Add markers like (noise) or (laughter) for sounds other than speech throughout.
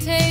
Sweet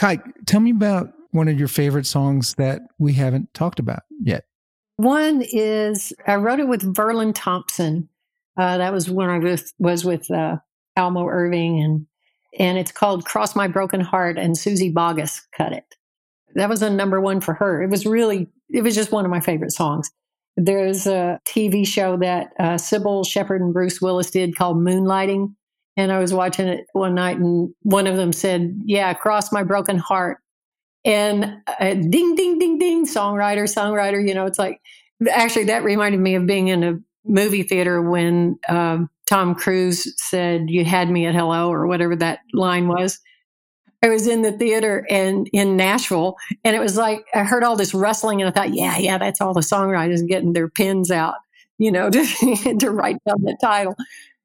Kye, tell me about one of your favorite songs that we haven't talked about yet. One is I wrote it with Verlon Thompson. Uh, that was when I was, was with uh, Almo Irving, and and it's called Cross My Broken Heart, and Suzy Bogguss cut it. That was a number one for her. It was really, it was just one of my favorite songs. There's a TV show that uh, Cybill Shepherd and Bruce Willis did called Moonlighting. And I was watching it one night, and one of them said, Yeah, cross my broken heart. And uh, ding, ding, ding, ding, songwriter, songwriter. You know, it's like, actually, that reminded me of being in a movie theater when um, Tom Cruise said, You had me at hello, or whatever that line was. I was in the theater and in Nashville, and it was like I heard all this rustling, and I thought, yeah, yeah, that's all the songwriters getting their pens out, you know, (laughs) to, to write down the title.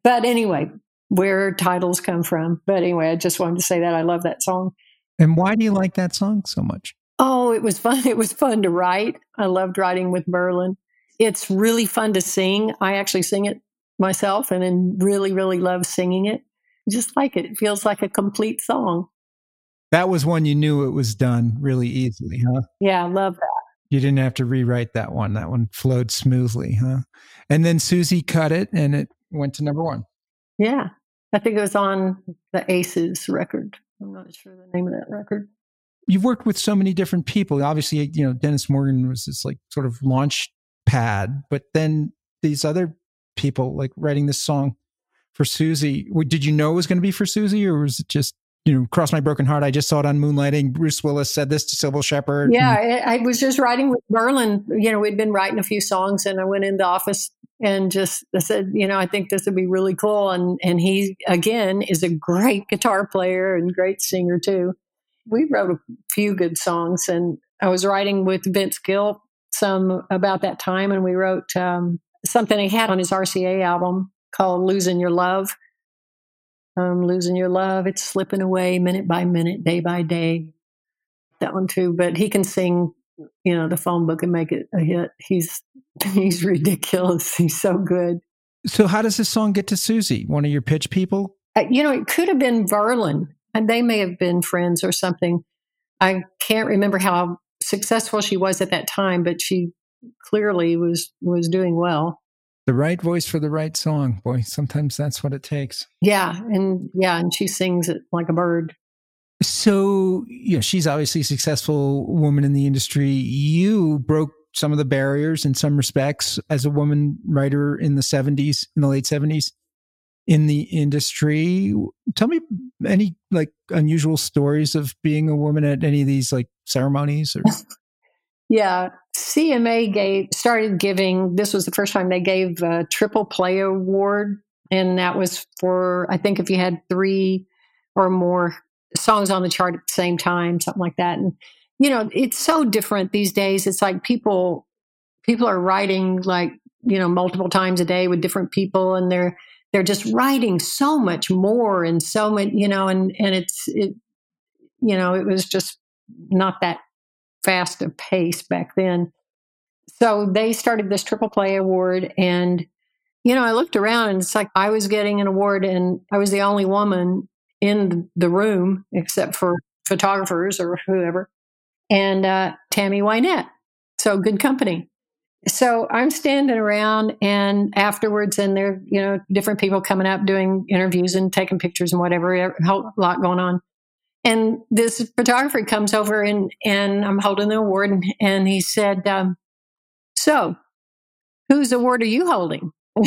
But anyway, where titles come from. But anyway, I just wanted to say that I love that song. And why do you like that song so much? Oh, it was fun. (laughs) It was fun to write. I loved writing with Verlon. It's really fun to sing. I actually sing it myself and then really, really love singing it. Just like it. It feels like a complete song. That was one you knew it was done really easily, huh? Yeah, I love that. You didn't have to rewrite that one. That one flowed smoothly, huh? And then Suzy cut it and it went to number one. Yeah. I think it was on the Aces record. I'm not sure the name of that record. You've worked with so many different people. Obviously, you know, Dennis Morgan was this like sort of launch pad, but then these other people like writing this song for Suzy. Did you know it was going to be for Suzy or was it just you know, cross my broken heart. I just saw it on Moonlighting. Bruce Willis said this to Cybill Shepherd. Yeah, I was just writing with Verlon. You know, we'd been writing a few songs, and I went in the office and just said, you know, I think this would be really cool. And and he again is a great (laughs) guitar player and great singer too. We wrote a few good songs, and I was writing with Vince Gill some about that time, and we wrote um, something he had on his RCA album called "Losing Your Love." um, losing your love. It's slipping away minute by minute, day by day. That one too. But he can sing, you know, the phone book and make it a hit. He's (laughs) he's ridiculous. He's so good. So how does this song get to Suzy? One of your pitch people? Uh, you know, it could have been Verlon, and they may have been friends or something. I can't remember how successful she was at that time, but she clearly was was doing well the right voice for the right song. Boy, sometimes that's what it takes. Yeah, and yeah, and she sings it like a bird. So, you know, she's obviously a successful woman in the industry. You broke some of the barriers in some respects as a woman writer in the 70s, in the late 70s in the industry. Tell me any like unusual stories of being a woman at any of these like ceremonies or (laughs) Yeah, CMA gave started giving. This was the first time they gave a triple play award, and that was for I think if you had three or more songs on the chart at the same time, something like that. And you know, it's so different these days. It's like people people are writing like you know multiple times a day with different people, and they're they're just writing so much more and so much you know, and and it's it you know it was just not that fast a pace back then. So they started this triple play award. And, you know, I looked around and it's like I was getting an award and I was the only woman in the room except for photographers or whoever and uh, Tammy Wynette. So good company. So I'm standing around and afterwards, and there, you know, different people coming up doing interviews and taking pictures and whatever, a whole lot going on. And this photographer comes over and, and I'm holding the award and, and he said, um, so whose award are you holding? (laughs)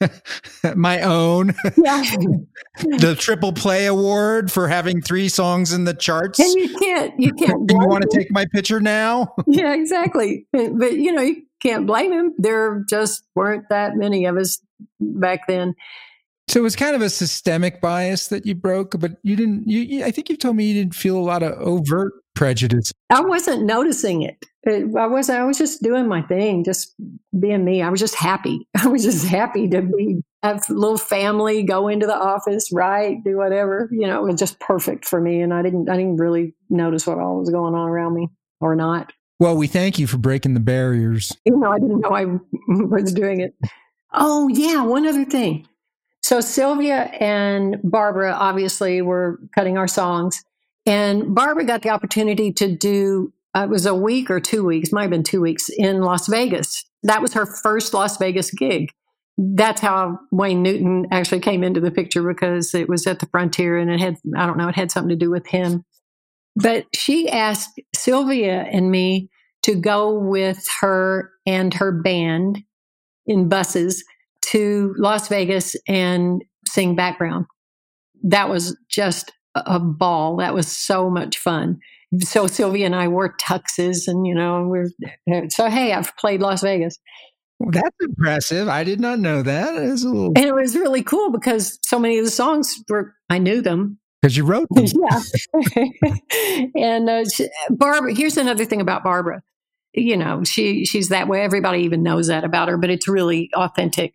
(laughs) My own. Yeah. (laughs) the triple play award for having three songs in the charts. And you can't, you (laughs) can't. you want to take my picture now? yeah, exactly. But you know, you can't blame him. There just weren't that many of us back then. So it was kind of a systemic bias that you broke, but you didn't. You, I think you told me you didn't feel a lot of overt prejudice. I wasn't noticing it. it. I was. I was just doing my thing, just being me. I was just happy. (laughs) I was just happy to be have a little family, go into the office, write, do whatever. You know, it was just perfect for me, and I didn't. I didn't really notice what all was going on around me, or not. Well, we thank you for breaking the barriers. Even though I didn't know I (laughs) was doing it. Oh yeah, one other thing. So Sylvia and Barbara obviously were cutting our songs, and Barbara got the opportunity to do. Uh, it was a week or two weeks, might have been two weeks in Las Vegas. That was her first Las Vegas gig. that's how Wayne Newton actually came into the picture because it was at the frontier and it had, I don't know, it had something to do with him. But she asked Sylvia and me to go with her and her band in buses to Las Vegas and sing background. That was just a ball. That was so much fun. So Sylvia and I wore tuxes and, you know, we're, so hey, I've played Las Vegas. Well, that's impressive. I did not know that. It's a little And it was really cool because so many of the songs were, I knew them. because you wrote them. (laughs) yeah. (laughs) and uh, she, Barbara, here's another thing about Barbara. You know, she she's that way. Everybody even knows that about her, but it's really authentic.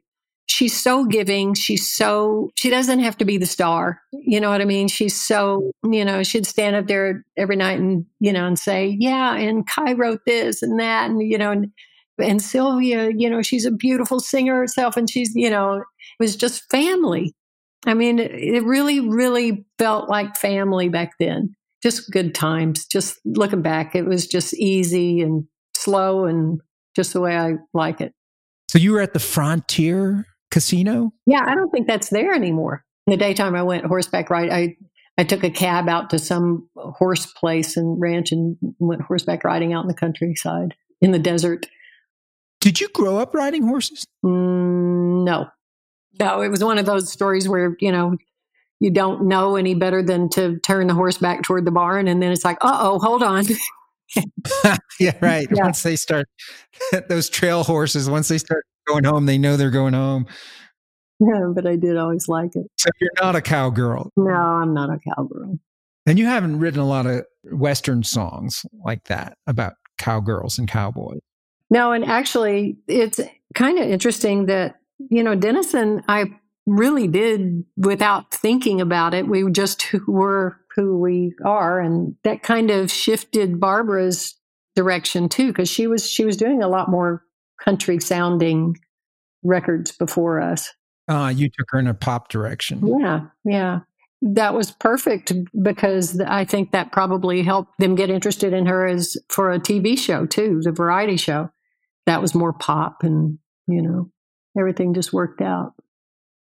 She's so giving. She's so she doesn't have to be the star. You know what I mean? She's so you know she'd stand up there every night and you know and say, yeah, and Kye wrote this and that, and you know, and and Sylvia, you know, she's a beautiful singer herself, and she's you know, it was just family. I mean, it, it really, really felt like family back then. Just good times. Just looking back, it was just easy and slow and just the way I like it. So you were at the Frontier Casino? Yeah, I don't think that's there anymore. In the daytime, I went horseback ride. I I took a cab out to some horse place and ranch and went horseback riding out in the countryside in the desert. Did you grow up riding horses? Mm, no, no, it was one of those stories where you know you don't know any better than to turn the horse back toward the barn, and then it's like, uh oh, hold on. (laughs) yeah, right. (laughs) Yeah. Once they start, (laughs) those trail horses, once they start going home, they know they're going home. Yeah, but I did always like it. So you're not a cowgirl. No, I'm not a cowgirl. And you haven't written a lot of Western songs like that about cowgirls and cowboys. No, and actually, it's kind of interesting that, you know, Denison, I really did without thinking about it. We just were who we are. And that kind of shifted Barbara's direction too, because she was, she was doing a lot more country sounding records before us. Uh, you took her in a pop direction. Yeah. Yeah. That was perfect because I think that probably helped them get interested in her as for a TV show too, the variety show. That was more pop and, you know, everything just worked out.